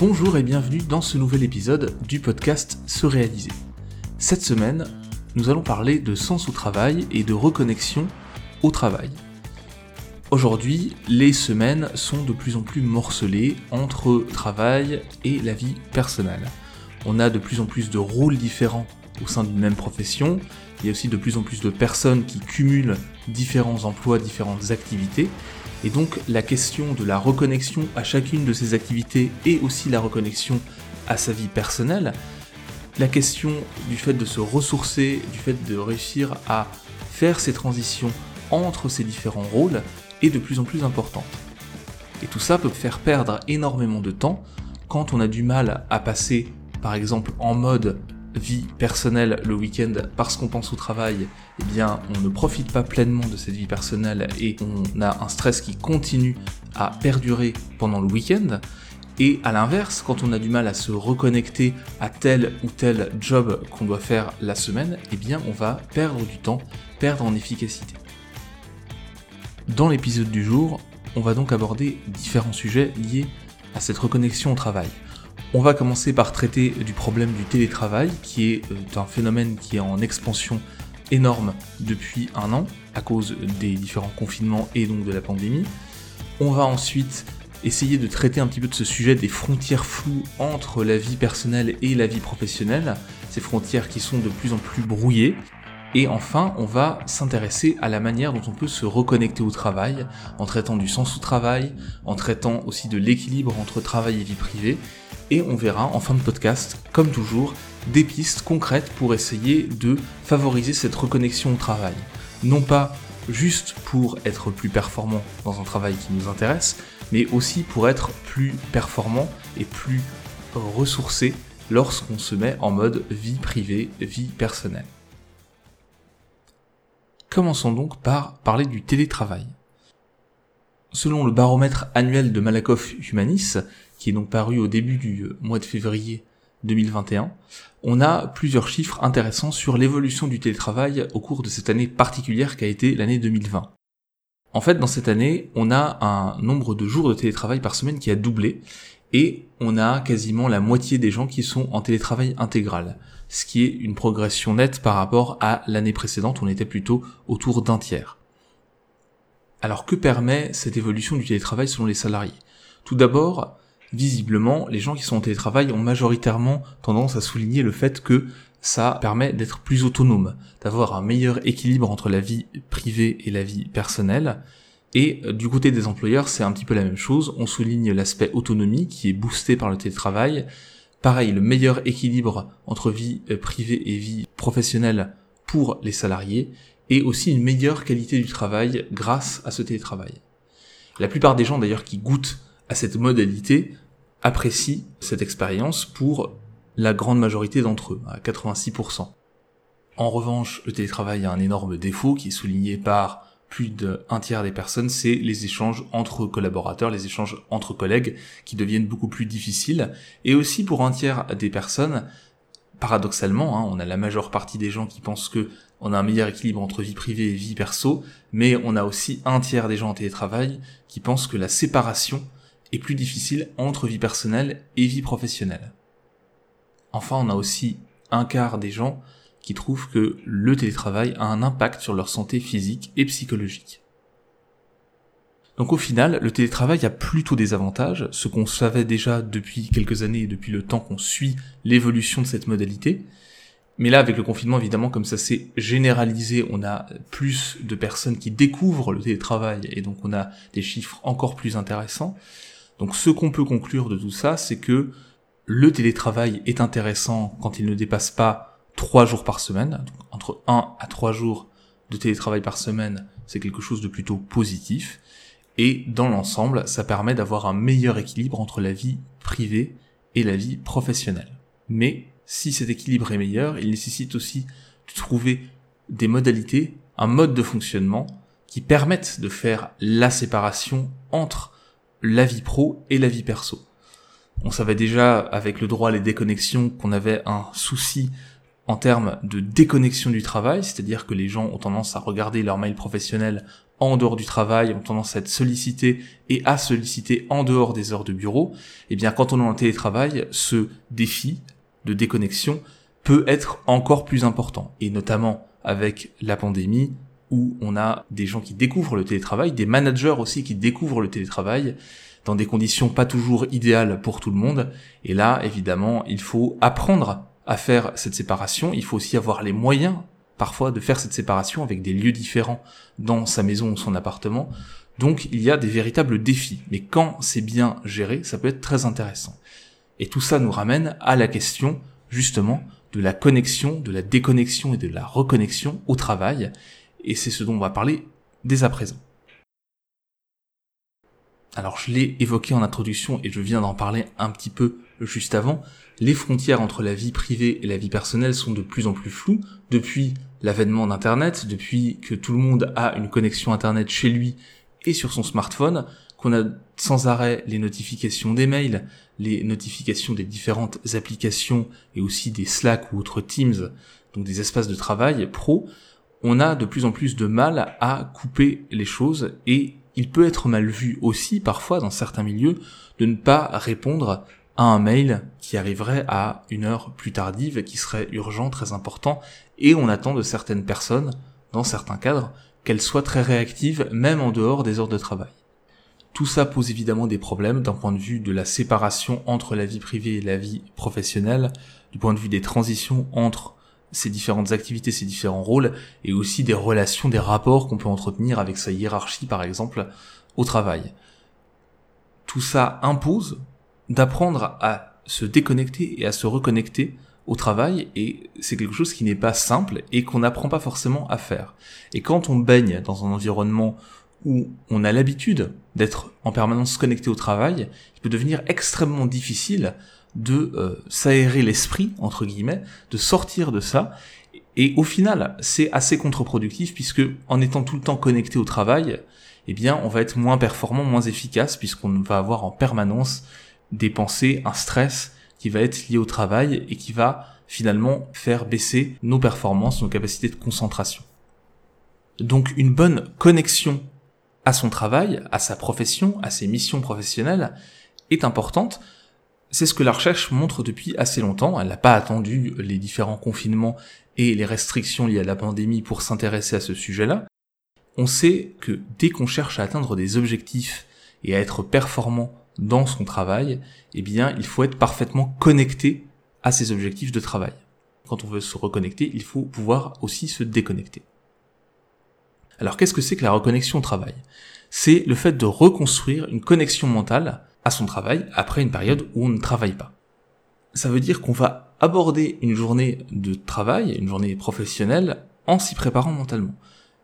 Bonjour et bienvenue dans ce nouvel épisode du podcast Se réaliser. Cette semaine, nous allons parler de sens au travail et de reconnexion au travail. Aujourd'hui, les semaines sont de plus en plus morcelées entre travail et la vie personnelle. On a de plus en plus de rôles différents au sein d'une même profession, il y a aussi de plus en plus de personnes qui cumulent différents emplois, différentes activités, et donc la question de la reconnexion à chacune de ces activités et aussi la reconnexion à sa vie personnelle, la question du fait de se ressourcer, du fait de réussir à faire ces transitions entre ces différents rôles est de plus en plus importante. Et tout ça peut faire perdre énormément de temps quand on a du mal à passer par exemple en mode vie personnelle le week-end parce qu'on pense au travail, eh bien on ne profite pas pleinement de cette vie personnelle et on a un stress qui continue à perdurer pendant le week-end. Et à l'inverse, quand on a du mal à se reconnecter à tel ou tel job qu'on doit faire la semaine, eh bien on va perdre du temps, perdre en efficacité. Dans l'épisode du jour, on va donc aborder différents sujets liés à cette reconnexion au travail. On va commencer par traiter du problème du télétravail, qui est euh, un phénomène qui est en expansion énorme depuis un an, à cause des différents confinements et donc de la pandémie. On va ensuite essayer de traiter un petit peu de ce sujet des frontières floues entre la vie personnelle et la vie professionnelle, ces frontières qui sont de plus en plus brouillées, et enfin, on va s'intéresser à la manière dont on peut se reconnecter au travail, en traitant du sens au travail, en traitant aussi de l'équilibre entre travail et vie privée, et on verra en fin de podcast, comme toujours, des pistes concrètes pour essayer de favoriser cette reconnexion au travail. Non pas juste pour être plus performant dans un travail qui nous intéresse, mais aussi pour être plus performant et plus ressourcé lorsqu'on se met en mode vie privée, vie personnelle. Commençons donc par parler du télétravail. Selon le baromètre annuel de Malakoff Humanis, qui est donc paru au début du mois de février 2021, on a plusieurs chiffres intéressants sur l'évolution du télétravail au cours de cette année particulière qu'a été l'année 2020. En fait, dans cette année, on a un nombre de jours de télétravail par semaine qui a doublé, et on a quasiment la moitié des gens qui sont en télétravail intégral ce qui est une progression nette par rapport à l'année précédente, on était plutôt autour d'un tiers. Alors que permet cette évolution du télétravail selon les salariés? Tout d'abord, visiblement, les gens qui sont en télétravail ont majoritairement tendance à souligner le fait que ça permet d'être plus autonome, d'avoir un meilleur équilibre entre la vie privée et la vie personnelle. Et euh, du côté des employeurs, c'est un petit peu la même chose. On souligne l'aspect autonomie qui est boosté par le télétravail, Pareil, le meilleur équilibre entre vie euh, privée et vie professionnelle pour les salariés et aussi une meilleure qualité du travail grâce à ce télétravail. La plupart des gens d'ailleurs qui goûtent à cette modalité apprécient cette expérience pour la grande majorité d'entre eux, à 86%. En revanche, le télétravail a un énorme défaut qui est souligné par plus d'un tiers des personnes, c'est les échanges entre collaborateurs, les échanges entre collègues qui deviennent beaucoup plus difficiles. Et aussi pour un tiers des personnes, paradoxalement, hein, on a la majeure partie des gens qui pensent que on a un meilleur équilibre entre vie privée et vie perso, mais on a aussi un tiers des gens en télétravail qui pensent que la séparation est plus difficile entre vie personnelle et vie professionnelle. Enfin, on a aussi un quart des gens qui trouvent que le télétravail a un impact sur leur santé physique et psychologique. Donc au final, le télétravail a plutôt des avantages, ce qu'on savait déjà depuis quelques années et depuis le temps qu'on suit l'évolution de cette modalité. Mais là, avec le confinement, évidemment, comme ça s'est généralisé, on a plus de personnes qui découvrent le télétravail et donc on a des chiffres encore plus intéressants. Donc ce qu'on peut conclure de tout ça, c'est que le télétravail est intéressant quand il ne dépasse pas 3 jours par semaine, entre 1 à 3 jours de télétravail par semaine, c'est quelque chose de plutôt positif. Et dans l'ensemble, ça permet d'avoir un meilleur équilibre entre la vie privée et la vie professionnelle. Mais si cet équilibre est meilleur, il nécessite aussi de trouver des modalités, un mode de fonctionnement qui permettent de faire la séparation entre la vie pro et la vie perso. On savait déjà avec le droit à les déconnexions qu'on avait un souci en termes de déconnexion du travail, c'est-à-dire que les gens ont tendance à regarder leur mail professionnel en dehors du travail ont tendance à être sollicités et à solliciter en dehors des heures de bureau, eh bien quand on est en télétravail, ce défi de déconnexion peut être encore plus important. Et notamment avec la pandémie, où on a des gens qui découvrent le télétravail, des managers aussi qui découvrent le télétravail, dans des conditions pas toujours idéales pour tout le monde. Et là, évidemment, il faut apprendre à faire cette séparation. Il faut aussi avoir les moyens, parfois, de faire cette séparation avec des lieux différents dans sa maison ou son appartement. Donc, il y a des véritables défis. Mais quand c'est bien géré, ça peut être très intéressant. Et tout ça nous ramène à la question, justement, de la connexion, de la déconnexion et de la reconnexion au travail. Et c'est ce dont on va parler dès à présent. Alors je l'ai évoqué en introduction et je viens d'en parler un petit peu juste avant, les frontières entre la vie privée et la vie personnelle sont de plus en plus floues depuis l'avènement d'Internet, depuis que tout le monde a une connexion Internet chez lui et sur son smartphone, qu'on a sans arrêt les notifications des mails, les notifications des différentes applications et aussi des Slack ou autres Teams, donc des espaces de travail pro, on a de plus en plus de mal à couper les choses et il peut être mal vu aussi parfois dans certains milieux de ne pas répondre à un mail qui arriverait à une heure plus tardive, qui serait urgent, très important, et on attend de certaines personnes, dans certains cadres, qu'elles soient très réactives, même en dehors des heures de travail. Tout ça pose évidemment des problèmes d'un point de vue de la séparation entre la vie privée et la vie professionnelle, du point de vue des transitions entre ces différentes activités, ces différents rôles, et aussi des relations, des rapports qu'on peut entretenir avec sa hiérarchie, par exemple, au travail. Tout ça impose d'apprendre à se déconnecter et à se reconnecter au travail, et c'est quelque chose qui n'est pas simple et qu'on n'apprend pas forcément à faire. Et quand on baigne dans un environnement où on a l'habitude d'être en permanence connecté au travail, il peut devenir extrêmement difficile de euh, s'aérer l'esprit, entre guillemets, de sortir de ça. Et au final, c'est assez contre-productif puisque en étant tout le temps connecté au travail, eh bien, on va être moins performant, moins efficace puisqu'on va avoir en permanence des pensées, un stress qui va être lié au travail et qui va finalement faire baisser nos performances, nos capacités de concentration. Donc une bonne connexion à son travail, à sa profession, à ses missions professionnelles est importante c'est ce que la recherche montre depuis assez longtemps. Elle n'a pas attendu les différents confinements et les restrictions liées à la pandémie pour s'intéresser à ce sujet-là. On sait que dès qu'on cherche à atteindre des objectifs et à être performant dans son travail, eh bien, il faut être parfaitement connecté à ces objectifs de travail. Quand on veut se reconnecter, il faut pouvoir aussi se déconnecter. Alors qu'est-ce que c'est que la reconnexion au travail? C'est le fait de reconstruire une connexion mentale à son travail après une période où on ne travaille pas. Ça veut dire qu'on va aborder une journée de travail, une journée professionnelle, en s'y préparant mentalement.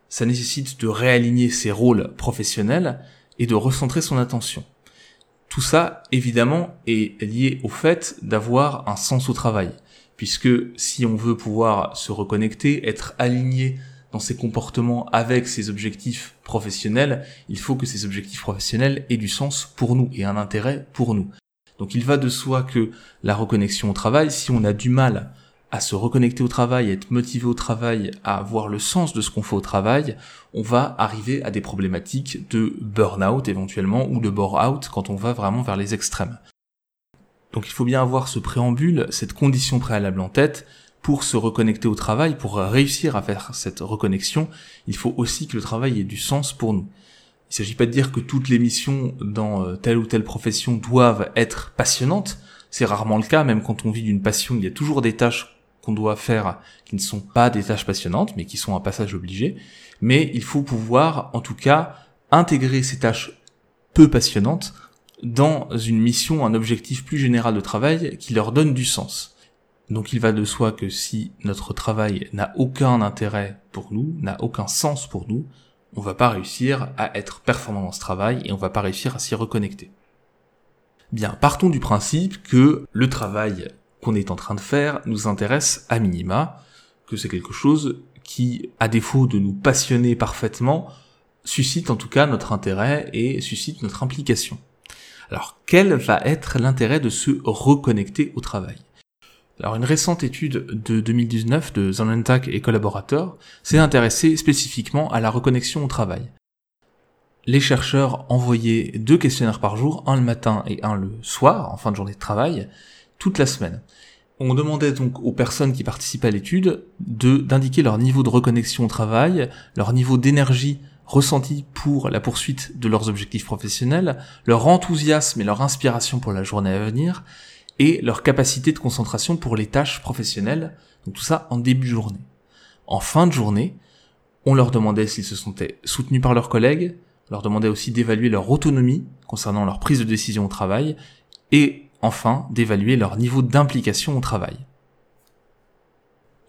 Ça nécessite de réaligner ses rôles professionnels et de recentrer son attention. Tout ça, évidemment, est lié au fait d'avoir un sens au travail, puisque si on veut pouvoir se reconnecter, être aligné dans ses comportements avec ses objectifs professionnels, il faut que ces objectifs professionnels aient du sens pour nous et un intérêt pour nous. Donc il va de soi que la reconnexion au travail, si on a du mal à se reconnecter au travail, à être motivé au travail, à avoir le sens de ce qu'on fait au travail, on va arriver à des problématiques de burn-out éventuellement ou de bore-out quand on va vraiment vers les extrêmes. Donc il faut bien avoir ce préambule, cette condition préalable en tête, pour se reconnecter au travail, pour réussir à faire cette reconnexion, il faut aussi que le travail ait du sens pour nous. Il ne s'agit pas de dire que toutes les missions dans euh, telle ou telle profession doivent être passionnantes. C'est rarement le cas, même quand on vit d'une passion, il y a toujours des tâches qu'on doit faire qui ne sont pas des tâches passionnantes, mais qui sont un passage obligé. Mais il faut pouvoir, en tout cas, intégrer ces tâches peu passionnantes dans une mission, un objectif plus général de travail qui leur donne du sens. Donc il va de soi que si notre travail n'a aucun intérêt pour nous, n'a aucun sens pour nous, on va pas réussir à être performant dans ce travail et on va pas réussir à s'y reconnecter. Bien, partons du principe que le travail qu'on est en train de faire nous intéresse à minima, que c'est quelque chose qui, à défaut de nous passionner parfaitement, suscite en tout cas notre intérêt et suscite notre implication. Alors, quel va être l'intérêt de se reconnecter au travail? Alors une récente étude de 2019 de Zonentag et collaborateurs s'est intéressée spécifiquement à la reconnexion au travail. les chercheurs envoyaient deux questionnaires par jour, un le matin et un le soir, en fin de journée de travail, toute la semaine. On demandait donc aux personnes qui participaient à l'étude de d'indiquer leur niveau de reconnexion au travail, leur niveau d'énergie ressenti pour la poursuite de leurs objectifs professionnels, leur enthousiasme et leur inspiration pour la journée à venir, et leur capacité de concentration pour les tâches professionnelles, donc tout ça en début de journée. En fin de journée, on leur demandait s'ils se sentaient soutenus par leurs collègues, on leur demandait aussi d'évaluer leur autonomie concernant leur prise de décision au travail, et enfin d'évaluer leur niveau d'implication au travail.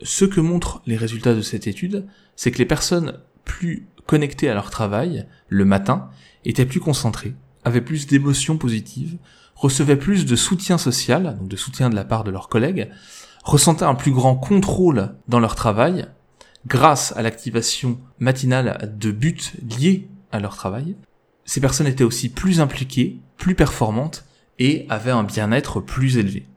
Ce que montrent les résultats de cette étude, c'est que les personnes plus connectées à leur travail, le matin, étaient plus concentrées, avaient plus d'émotions positives, recevaient plus de soutien social, donc de soutien de la part de leurs collègues, ressentaient un plus grand contrôle dans leur travail, grâce à l'activation matinale de buts liés à leur travail. Ces personnes étaient aussi plus impliquées, plus performantes et avaient un bien-être plus élevé.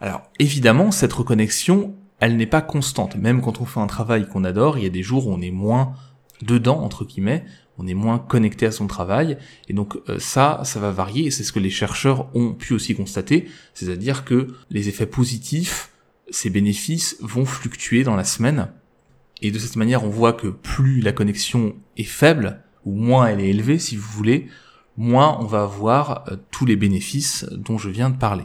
Alors évidemment, cette reconnexion, elle n'est pas constante. Même quand on fait un travail qu'on adore, il y a des jours où on est moins dedans, entre guillemets, on est moins connecté à son travail, et donc euh, ça, ça va varier, c'est ce que les chercheurs ont pu aussi constater, c'est-à-dire que les effets positifs, ces bénéfices vont fluctuer dans la semaine, et de cette manière on voit que plus la connexion est faible, ou moins elle est élevée si vous voulez, moins on va avoir euh, tous les bénéfices dont je viens de parler.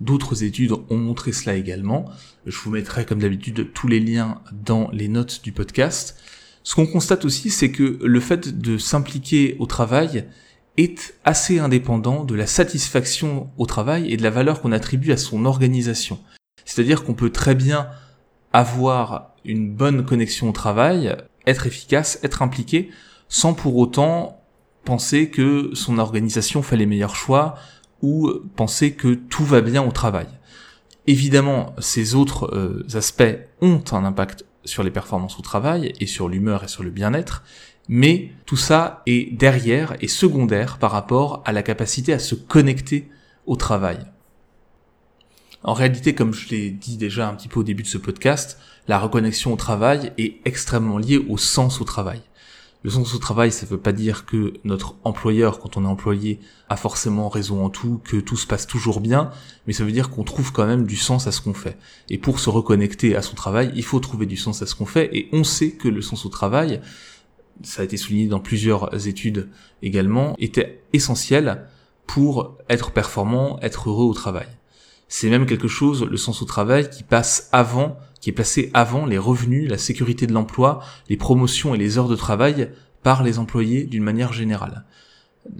D'autres études ont montré cela également. Je vous mettrai comme d'habitude tous les liens dans les notes du podcast. Ce qu'on constate aussi, c'est que le fait de s'impliquer au travail est assez indépendant de la satisfaction au travail et de la valeur qu'on attribue à son organisation. C'est-à-dire qu'on peut très bien avoir une bonne connexion au travail, être efficace, être impliqué, sans pour autant penser que son organisation fait les meilleurs choix ou penser que tout va bien au travail. Évidemment, ces autres euh, aspects ont un impact sur les performances au travail et sur l'humeur et sur le bien-être, mais tout ça est derrière et secondaire par rapport à la capacité à se connecter au travail. En réalité, comme je l'ai dit déjà un petit peu au début de ce podcast, la reconnexion au travail est extrêmement liée au sens au travail. Le sens au travail, ça ne veut pas dire que notre employeur, quand on est employé, a forcément raison en tout, que tout se passe toujours bien, mais ça veut dire qu'on trouve quand même du sens à ce qu'on fait. Et pour se reconnecter à son travail, il faut trouver du sens à ce qu'on fait, et on sait que le sens au travail, ça a été souligné dans plusieurs études également, était essentiel pour être performant, être heureux au travail. C'est même quelque chose, le sens au travail, qui passe avant qui est placé avant les revenus, la sécurité de l'emploi, les promotions et les heures de travail par les employés d'une manière générale.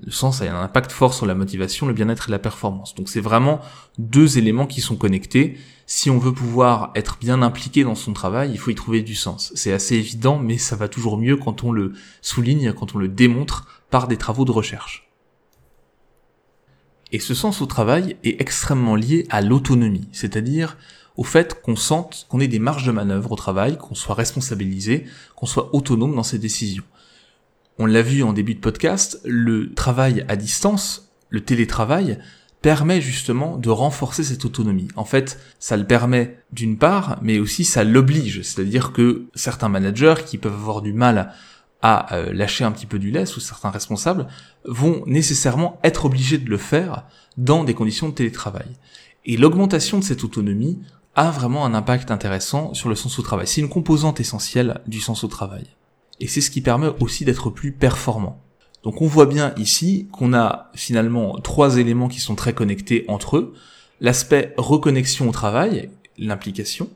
Le sens a un impact fort sur la motivation, le bien-être et la performance. Donc c'est vraiment deux éléments qui sont connectés. Si on veut pouvoir être bien impliqué dans son travail, il faut y trouver du sens. C'est assez évident, mais ça va toujours mieux quand on le souligne, quand on le démontre par des travaux de recherche. Et ce sens au travail est extrêmement lié à l'autonomie, c'est-à-dire au fait qu'on sente qu'on ait des marges de manœuvre au travail, qu'on soit responsabilisé, qu'on soit autonome dans ses décisions. On l'a vu en début de podcast, le travail à distance, le télétravail, permet justement de renforcer cette autonomie. En fait, ça le permet d'une part, mais aussi ça l'oblige. C'est-à-dire que certains managers qui peuvent avoir du mal à euh, lâcher un petit peu du lest ou certains responsables vont nécessairement être obligés de le faire dans des conditions de télétravail. Et l'augmentation de cette autonomie a vraiment un impact intéressant sur le sens au travail. C'est une composante essentielle du sens au travail. Et c'est ce qui permet aussi d'être plus performant. Donc on voit bien ici qu'on a finalement trois éléments qui sont très connectés entre eux. L'aspect reconnexion au travail, l'implication,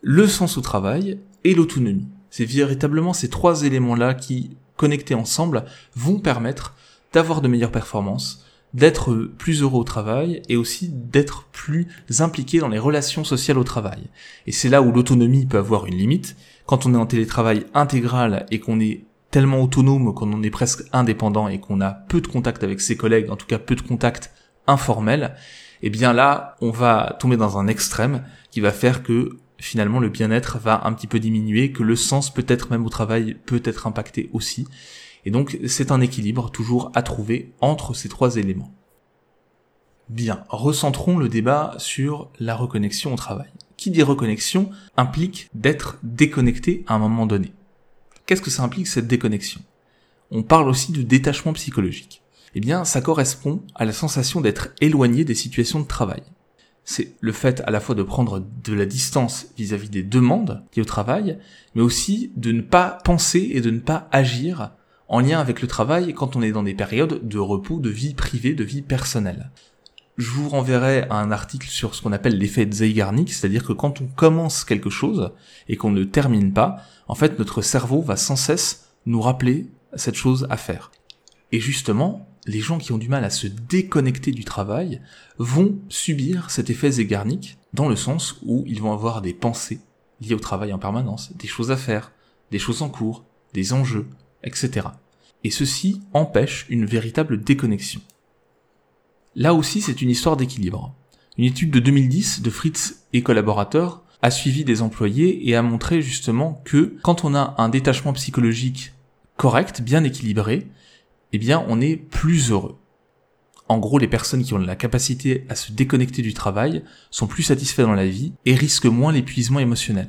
le sens au travail et l'autonomie. C'est véritablement ces trois éléments-là qui, connectés ensemble, vont permettre d'avoir de meilleures performances, d'être plus heureux au travail et aussi d'être plus impliqué dans les relations sociales au travail. Et c'est là où l'autonomie peut avoir une limite. Quand on est en télétravail intégral et qu'on est tellement autonome qu'on en est presque indépendant et qu'on a peu de contact avec ses collègues, en tout cas peu de contact informel, eh bien là, on va tomber dans un extrême qui va faire que finalement le bien-être va un petit peu diminuer, que le sens peut-être même au travail peut être impacté aussi. Et donc c'est un équilibre toujours à trouver entre ces trois éléments. Bien, recentrons le débat sur la reconnexion au travail. Qui dit reconnexion implique d'être déconnecté à un moment donné. Qu'est-ce que ça implique cette déconnexion? On parle aussi de détachement psychologique. Eh bien, ça correspond à la sensation d'être éloigné des situations de travail. C'est le fait à la fois de prendre de la distance vis-à-vis des demandes liées au travail, mais aussi de ne pas penser et de ne pas agir en lien avec le travail quand on est dans des périodes de repos, de vie privée, de vie personnelle. Je vous renverrai à un article sur ce qu'on appelle l'effet Zeigarnik, c'est-à-dire que quand on commence quelque chose et qu'on ne termine pas, en fait notre cerveau va sans cesse nous rappeler cette chose à faire. Et justement, les gens qui ont du mal à se déconnecter du travail vont subir cet effet Zeigarnik dans le sens où ils vont avoir des pensées liées au travail en permanence, des choses à faire, des choses en cours, des enjeux, etc. Et ceci empêche une véritable déconnexion. Là aussi, c'est une histoire d'équilibre. Une étude de 2010 de Fritz et collaborateurs a suivi des employés et a montré justement que quand on a un détachement psychologique correct, bien équilibré, eh bien on est plus heureux. En gros, les personnes qui ont la capacité à se déconnecter du travail sont plus satisfaits dans la vie et risquent moins l'épuisement émotionnel.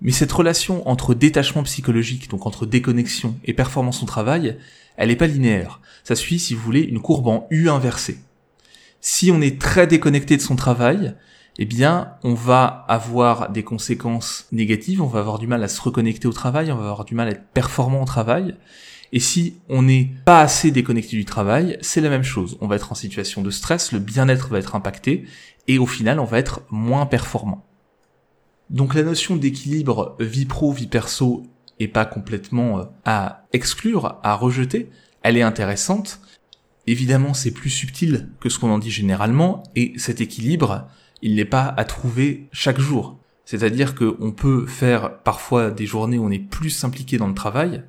Mais cette relation entre détachement psychologique, donc entre déconnexion et performance au travail, elle n'est pas linéaire. Ça suit, si vous voulez, une courbe en U inversée. Si on est très déconnecté de son travail, eh bien, on va avoir des conséquences négatives, on va avoir du mal à se reconnecter au travail, on va avoir du mal à être performant au travail. Et si on n'est pas assez déconnecté du travail, c'est la même chose. On va être en situation de stress, le bien-être va être impacté, et au final, on va être moins performant. Donc la notion d'équilibre vie pro, vie perso est pas complètement euh, à exclure, à rejeter. Elle est intéressante. Évidemment, c'est plus subtil que ce qu'on en dit généralement, et cet équilibre, il n'est pas à trouver chaque jour. C'est-à-dire qu'on peut faire parfois des journées où on est plus impliqué dans le travail,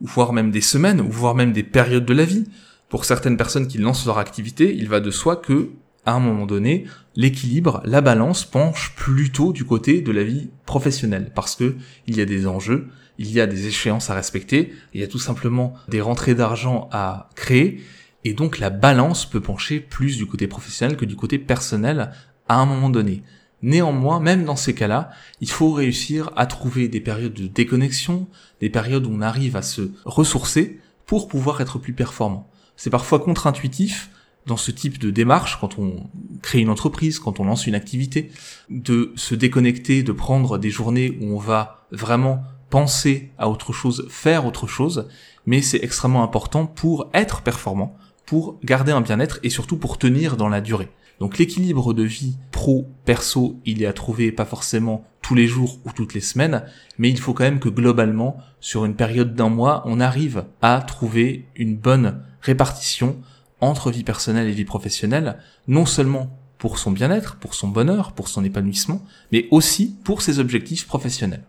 voire même des semaines, ou voire même des périodes de la vie. Pour certaines personnes qui lancent leur activité, il va de soi que à un moment donné, l'équilibre, la balance penche plutôt du côté de la vie professionnelle parce que il y a des enjeux, il y a des échéances à respecter, il y a tout simplement des rentrées d'argent à créer et donc la balance peut pencher plus du côté professionnel que du côté personnel à un moment donné. Néanmoins, même dans ces cas-là, il faut réussir à trouver des périodes de déconnexion, des périodes où on arrive à se ressourcer pour pouvoir être plus performant. C'est parfois contre-intuitif, dans ce type de démarche, quand on crée une entreprise, quand on lance une activité, de se déconnecter, de prendre des journées où on va vraiment penser à autre chose, faire autre chose, mais c'est extrêmement important pour être performant, pour garder un bien-être et surtout pour tenir dans la durée. Donc l'équilibre de vie pro-perso, il est à trouver pas forcément tous les jours ou toutes les semaines, mais il faut quand même que globalement, sur une période d'un mois, on arrive à trouver une bonne répartition entre vie personnelle et vie professionnelle, non seulement pour son bien-être, pour son bonheur, pour son épanouissement, mais aussi pour ses objectifs professionnels.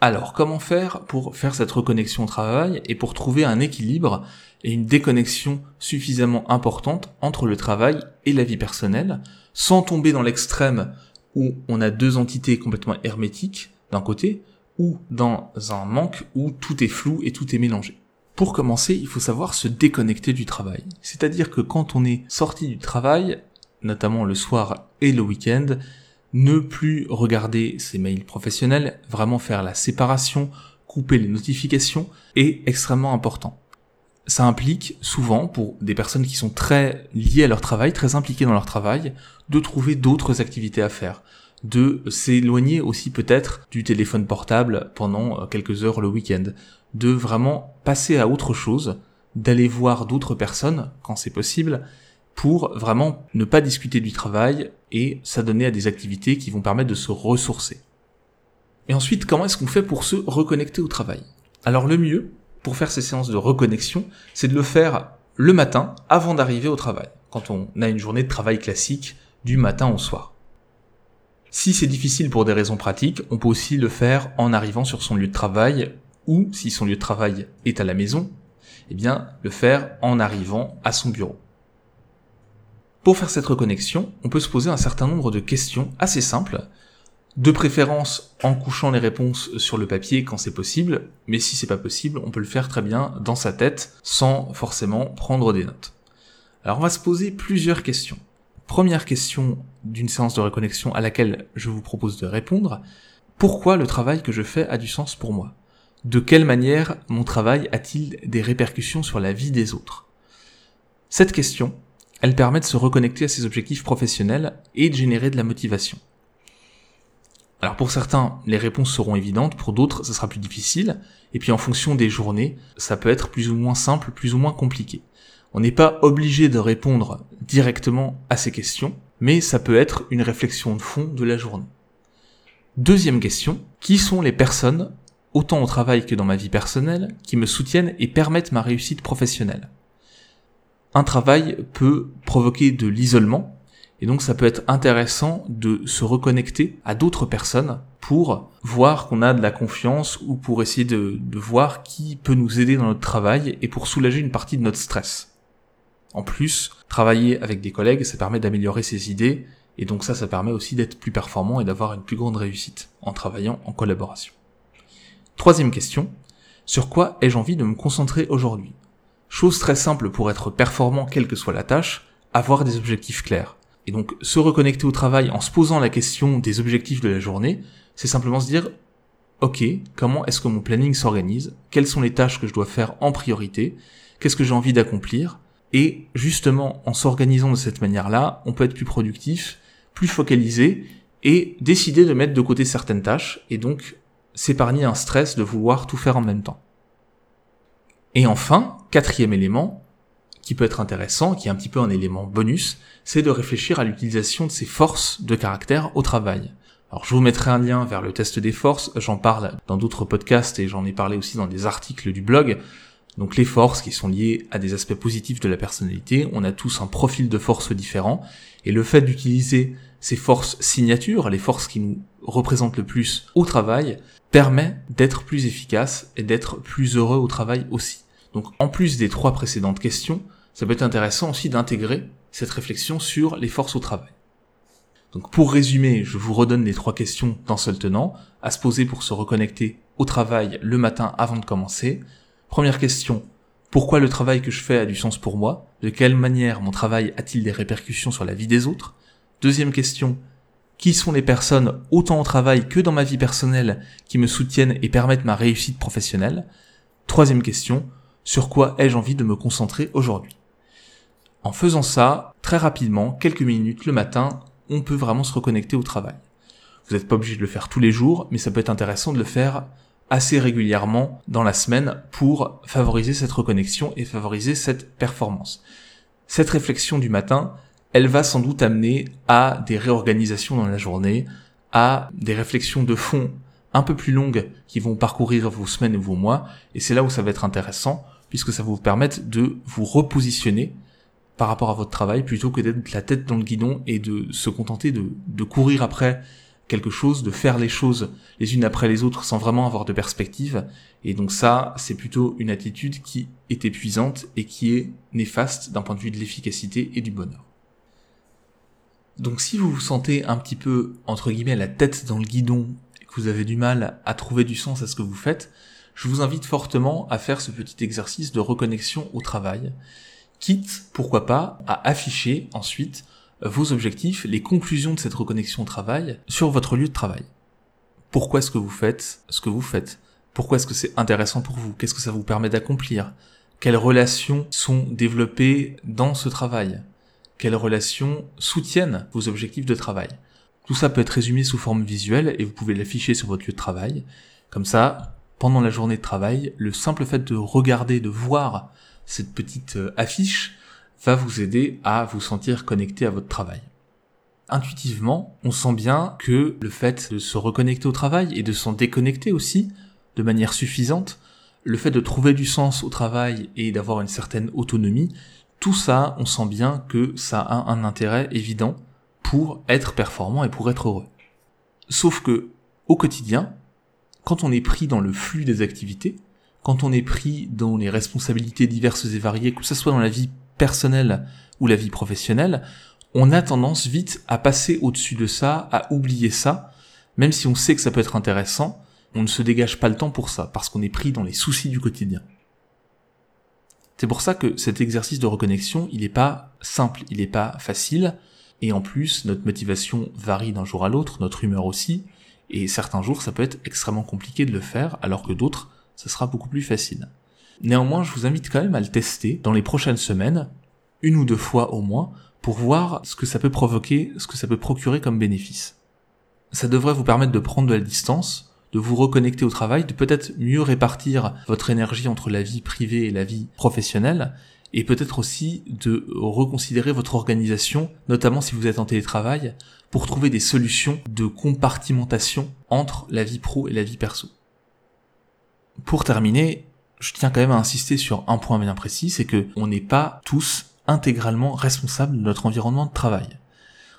Alors, comment faire pour faire cette reconnexion au travail et pour trouver un équilibre et une déconnexion suffisamment importante entre le travail et la vie personnelle, sans tomber dans l'extrême où on a deux entités complètement hermétiques d'un côté, ou dans un manque où tout est flou et tout est mélangé? Pour commencer, il faut savoir se déconnecter du travail. C'est-à-dire que quand on est sorti du travail, notamment le soir et le week-end, ne plus regarder ses mails professionnels, vraiment faire la séparation, couper les notifications est extrêmement important. Ça implique souvent, pour des personnes qui sont très liées à leur travail, très impliquées dans leur travail, de trouver d'autres activités à faire, de s'éloigner aussi peut-être du téléphone portable pendant quelques heures le week-end, de vraiment passer à autre chose, d'aller voir d'autres personnes quand c'est possible, pour vraiment ne pas discuter du travail et s'adonner à des activités qui vont permettre de se ressourcer. Et ensuite, comment est-ce qu'on fait pour se reconnecter au travail? Alors le mieux, pour faire ces séances de reconnexion, c'est de le faire le matin avant d'arriver au travail, quand on a une journée de travail classique du matin au soir. Si c'est difficile pour des raisons pratiques, on peut aussi le faire en arrivant sur son lieu de travail ou, si son lieu de travail est à la maison, eh bien, le faire en arrivant à son bureau. Pour faire cette reconnexion, on peut se poser un certain nombre de questions assez simples, de préférence en couchant les réponses sur le papier quand c'est possible, mais si c'est pas possible, on peut le faire très bien dans sa tête sans forcément prendre des notes. Alors on va se poser plusieurs questions. Première question d'une séance de reconnexion à laquelle je vous propose de répondre, pourquoi le travail que je fais a du sens pour moi? De quelle manière mon travail a-t-il des répercussions sur la vie des autres? Cette question, elle permet de se reconnecter à ses objectifs professionnels et de générer de la motivation. Alors pour certains, les réponses seront évidentes, pour d'autres, ça sera plus difficile, et puis en fonction des journées, ça peut être plus ou moins simple, plus ou moins compliqué. On n'est pas obligé de répondre directement à ces questions, mais ça peut être une réflexion de fond de la journée. Deuxième question, qui sont les personnes, autant au travail que dans ma vie personnelle, qui me soutiennent et permettent ma réussite professionnelle? Un travail peut provoquer de l'isolement, et donc ça peut être intéressant de se reconnecter à d'autres personnes pour voir qu'on a de la confiance ou pour essayer de, voir qui peut nous aider dans notre travail et pour soulager une partie de notre stress. En plus, travailler avec des collègues, ça permet d'améliorer ses idées et donc ça, ça permet aussi d'être plus performant et d'avoir une plus grande réussite en travaillant en collaboration. Troisième question, sur quoi ai-je envie de me concentrer aujourd'hui? Chose très simple pour être performant quelle que soit la tâche, avoir des objectifs clairs. Et donc se reconnecter au travail en se posant la question des objectifs de la journée, c'est simplement se dire ok, comment est-ce que mon planning s'organise? Quelles sont les tâches que je dois faire en priorité? Qu'est-ce que j'ai envie d'accomplir? Et justement, en s'organisant de cette manière-là, on peut être plus productif, plus focalisé et décider de mettre de côté certaines tâches et donc s'épargner un stress de vouloir tout faire en même temps. Et enfin, quatrième élément, qui peut être intéressant, qui est un petit peu un élément bonus, c'est de réfléchir à l'utilisation de ses forces de caractère au travail. Alors je vous mettrai un lien vers le test des forces, j'en parle dans d'autres podcasts et j'en ai parlé aussi dans des articles du blog. Donc les forces qui sont liées à des aspects positifs de la personnalité, on a tous un profil de force différent, et le fait d'utiliser ces forces signatures, les forces qui nous représentent le plus au travail, permet d'être plus efficace et d'être plus heureux au travail aussi. Donc en plus des trois précédentes questions, ça peut être intéressant aussi d'intégrer cette réflexion sur les forces au travail. Donc pour résumer, je vous redonne les trois questions d'un seul tenant, à se poser pour se reconnecter au travail le matin avant de commencer. Première question, pourquoi le travail que je fais a du sens pour moi? De quelle manière mon travail a-t-il des répercussions sur la vie des autres? Deuxième question, qui sont les personnes, autant au travail que dans ma vie personnelle, qui me soutiennent et permettent ma réussite professionnelle? Troisième question, sur quoi ai-je envie de me concentrer aujourd'hui? En faisant ça, très rapidement, quelques minutes le matin, on peut vraiment se reconnecter au travail. Vous n'êtes pas obligé de le faire tous les jours, mais ça peut être intéressant de le faire assez régulièrement dans la semaine pour favoriser cette reconnexion et favoriser cette performance. Cette réflexion du matin, elle va sans doute amener à des réorganisations dans la journée, à des réflexions de fond un peu plus longues qui vont parcourir vos semaines et vos mois, et c'est là où ça va être intéressant, puisque ça va vous permettre de vous repositionner par rapport à votre travail plutôt que d'être la tête dans le guidon et de se contenter de, de courir après quelque chose, de faire les choses les unes après les autres sans vraiment avoir de perspective. Et donc ça, c'est plutôt une attitude qui est épuisante et qui est néfaste d'un point de vue de l'efficacité et du bonheur. Donc si vous vous sentez un petit peu, entre guillemets, la tête dans le guidon et que vous avez du mal à trouver du sens à ce que vous faites, je vous invite fortement à faire ce petit exercice de reconnexion au travail, quitte, pourquoi pas, à afficher ensuite vos objectifs, les conclusions de cette reconnexion au travail sur votre lieu de travail. Pourquoi est-ce que vous faites ce que vous faites? Pourquoi est-ce que c'est intéressant pour vous? Qu'est-ce que ça vous permet d'accomplir? Quelles relations sont développées dans ce travail? Quelles relations soutiennent vos objectifs de travail? Tout ça peut être résumé sous forme visuelle et vous pouvez l'afficher sur votre lieu de travail. Comme ça, pendant la journée de travail, le simple fait de regarder, de voir cette petite euh, affiche va vous aider à vous sentir connecté à votre travail. Intuitivement, on sent bien que le fait de se reconnecter au travail et de s'en déconnecter aussi, de manière suffisante, le fait de trouver du sens au travail et d'avoir une certaine autonomie, tout ça, on sent bien que ça a un intérêt évident pour être performant et pour être heureux. Sauf que, au quotidien, quand on est pris dans le flux des activités, quand on est pris dans les responsabilités diverses et variées, que ce soit dans la vie personnelle ou la vie professionnelle, on a tendance vite à passer au-dessus de ça, à oublier ça, même si on sait que ça peut être intéressant, on ne se dégage pas le temps pour ça, parce qu'on est pris dans les soucis du quotidien. C'est pour ça que cet exercice de reconnexion, il n'est pas simple, il n'est pas facile, et en plus, notre motivation varie d'un jour à l'autre, notre humeur aussi, et certains jours, ça peut être extrêmement compliqué de le faire, alors que d'autres, ça sera beaucoup plus facile. Néanmoins, je vous invite quand même à le tester dans les prochaines semaines, une ou deux fois au moins, pour voir ce que ça peut provoquer, ce que ça peut procurer comme bénéfice. Ça devrait vous permettre de prendre de la distance, de vous reconnecter au travail, de peut-être mieux répartir votre énergie entre la vie privée et la vie professionnelle, et peut-être aussi de reconsidérer votre organisation, notamment si vous êtes en télétravail, pour trouver des solutions de compartimentation entre la vie pro et la vie perso. Pour terminer, je tiens quand même à insister sur un point bien précis, c'est que on n'est pas tous intégralement responsables de notre environnement de travail.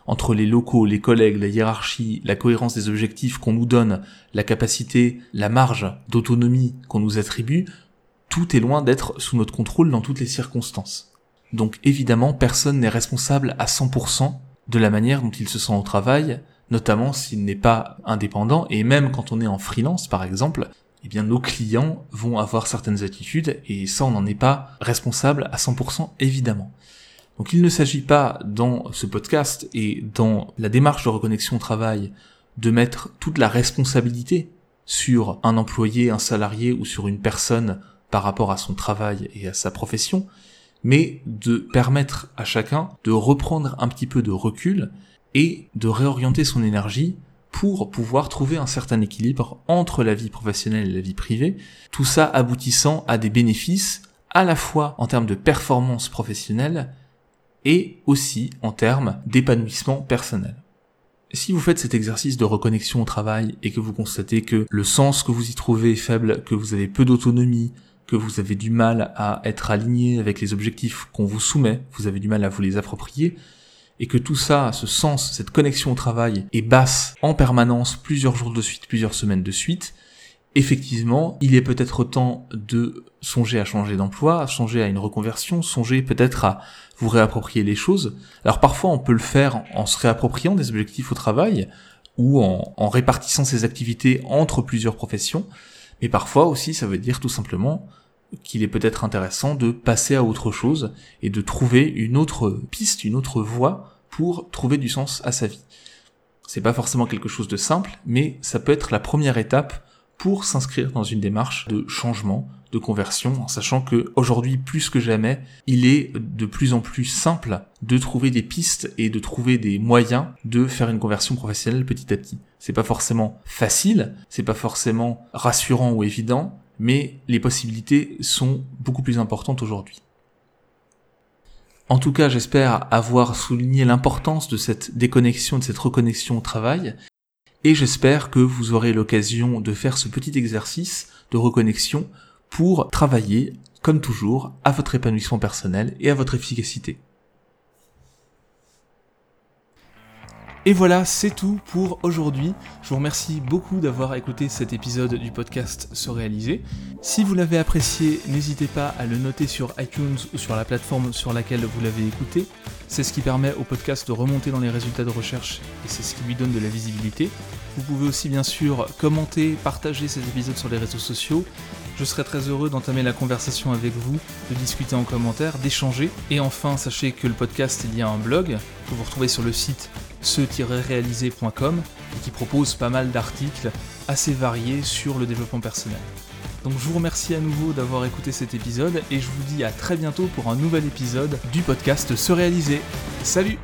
Entre les locaux, les collègues, la hiérarchie, la cohérence des objectifs qu'on nous donne, la capacité, la marge d'autonomie qu'on nous attribue, tout est loin d'être sous notre contrôle dans toutes les circonstances. Donc évidemment, personne n'est responsable à 100% de la manière dont il se sent au travail, notamment s'il n'est pas indépendant, et même quand on est en freelance par exemple, eh bien nos clients vont avoir certaines attitudes, et ça on n'en est pas responsable à 100% évidemment. Donc il ne s'agit pas dans ce podcast et dans la démarche de reconnexion au travail de mettre toute la responsabilité sur un employé, un salarié ou sur une personne par rapport à son travail et à sa profession, mais de permettre à chacun de reprendre un petit peu de recul et de réorienter son énergie pour pouvoir trouver un certain équilibre entre la vie professionnelle et la vie privée, tout ça aboutissant à des bénéfices à la fois en termes de performance professionnelle et aussi en termes d'épanouissement personnel. Si vous faites cet exercice de reconnexion au travail et que vous constatez que le sens que vous y trouvez est faible, que vous avez peu d'autonomie, que vous avez du mal à être aligné avec les objectifs qu'on vous soumet, vous avez du mal à vous les approprier, et que tout ça, ce sens, cette connexion au travail est basse en permanence plusieurs jours de suite, plusieurs semaines de suite, effectivement, il est peut-être temps de songer à changer d'emploi, à songer à une reconversion, songer peut-être à vous réapproprier les choses. Alors parfois on peut le faire en se réappropriant des objectifs au travail ou en, en répartissant ses activités entre plusieurs professions, mais parfois aussi ça veut dire tout simplement qu'il est peut-être intéressant de passer à autre chose et de trouver une autre piste, une autre voie pour trouver du sens à sa vie. C'est pas forcément quelque chose de simple, mais ça peut être la première étape pour s'inscrire dans une démarche de changement, de conversion, en sachant que aujourd'hui plus que jamais, il est de plus en plus simple de trouver des pistes et de trouver des moyens de faire une conversion professionnelle petit à petit. C'est pas forcément facile, c'est pas forcément rassurant ou évident, mais les possibilités sont beaucoup plus importantes aujourd'hui. En tout cas, j'espère avoir souligné l'importance de cette déconnexion, de cette reconnexion au travail, et j'espère que vous aurez l'occasion de faire ce petit exercice de reconnexion pour travailler, comme toujours, à votre épanouissement personnel et à votre efficacité. Et voilà, c'est tout pour aujourd'hui. Je vous remercie beaucoup d'avoir écouté cet épisode du podcast Se réaliser. Si vous l'avez apprécié, n'hésitez pas à le noter sur iTunes ou sur la plateforme sur laquelle vous l'avez écouté. C'est ce qui permet au podcast de remonter dans les résultats de recherche et c'est ce qui lui donne de la visibilité. Vous pouvez aussi bien sûr commenter, partager cet épisode sur les réseaux sociaux. Je serai très heureux d'entamer la conversation avec vous, de discuter en commentaire, d'échanger. Et enfin, sachez que le podcast, il y a un blog que vous retrouvez sur le site ce-réalisé.com et qui propose pas mal d'articles assez variés sur le développement personnel. Donc je vous remercie à nouveau d'avoir écouté cet épisode et je vous dis à très bientôt pour un nouvel épisode du podcast Se réaliser. Salut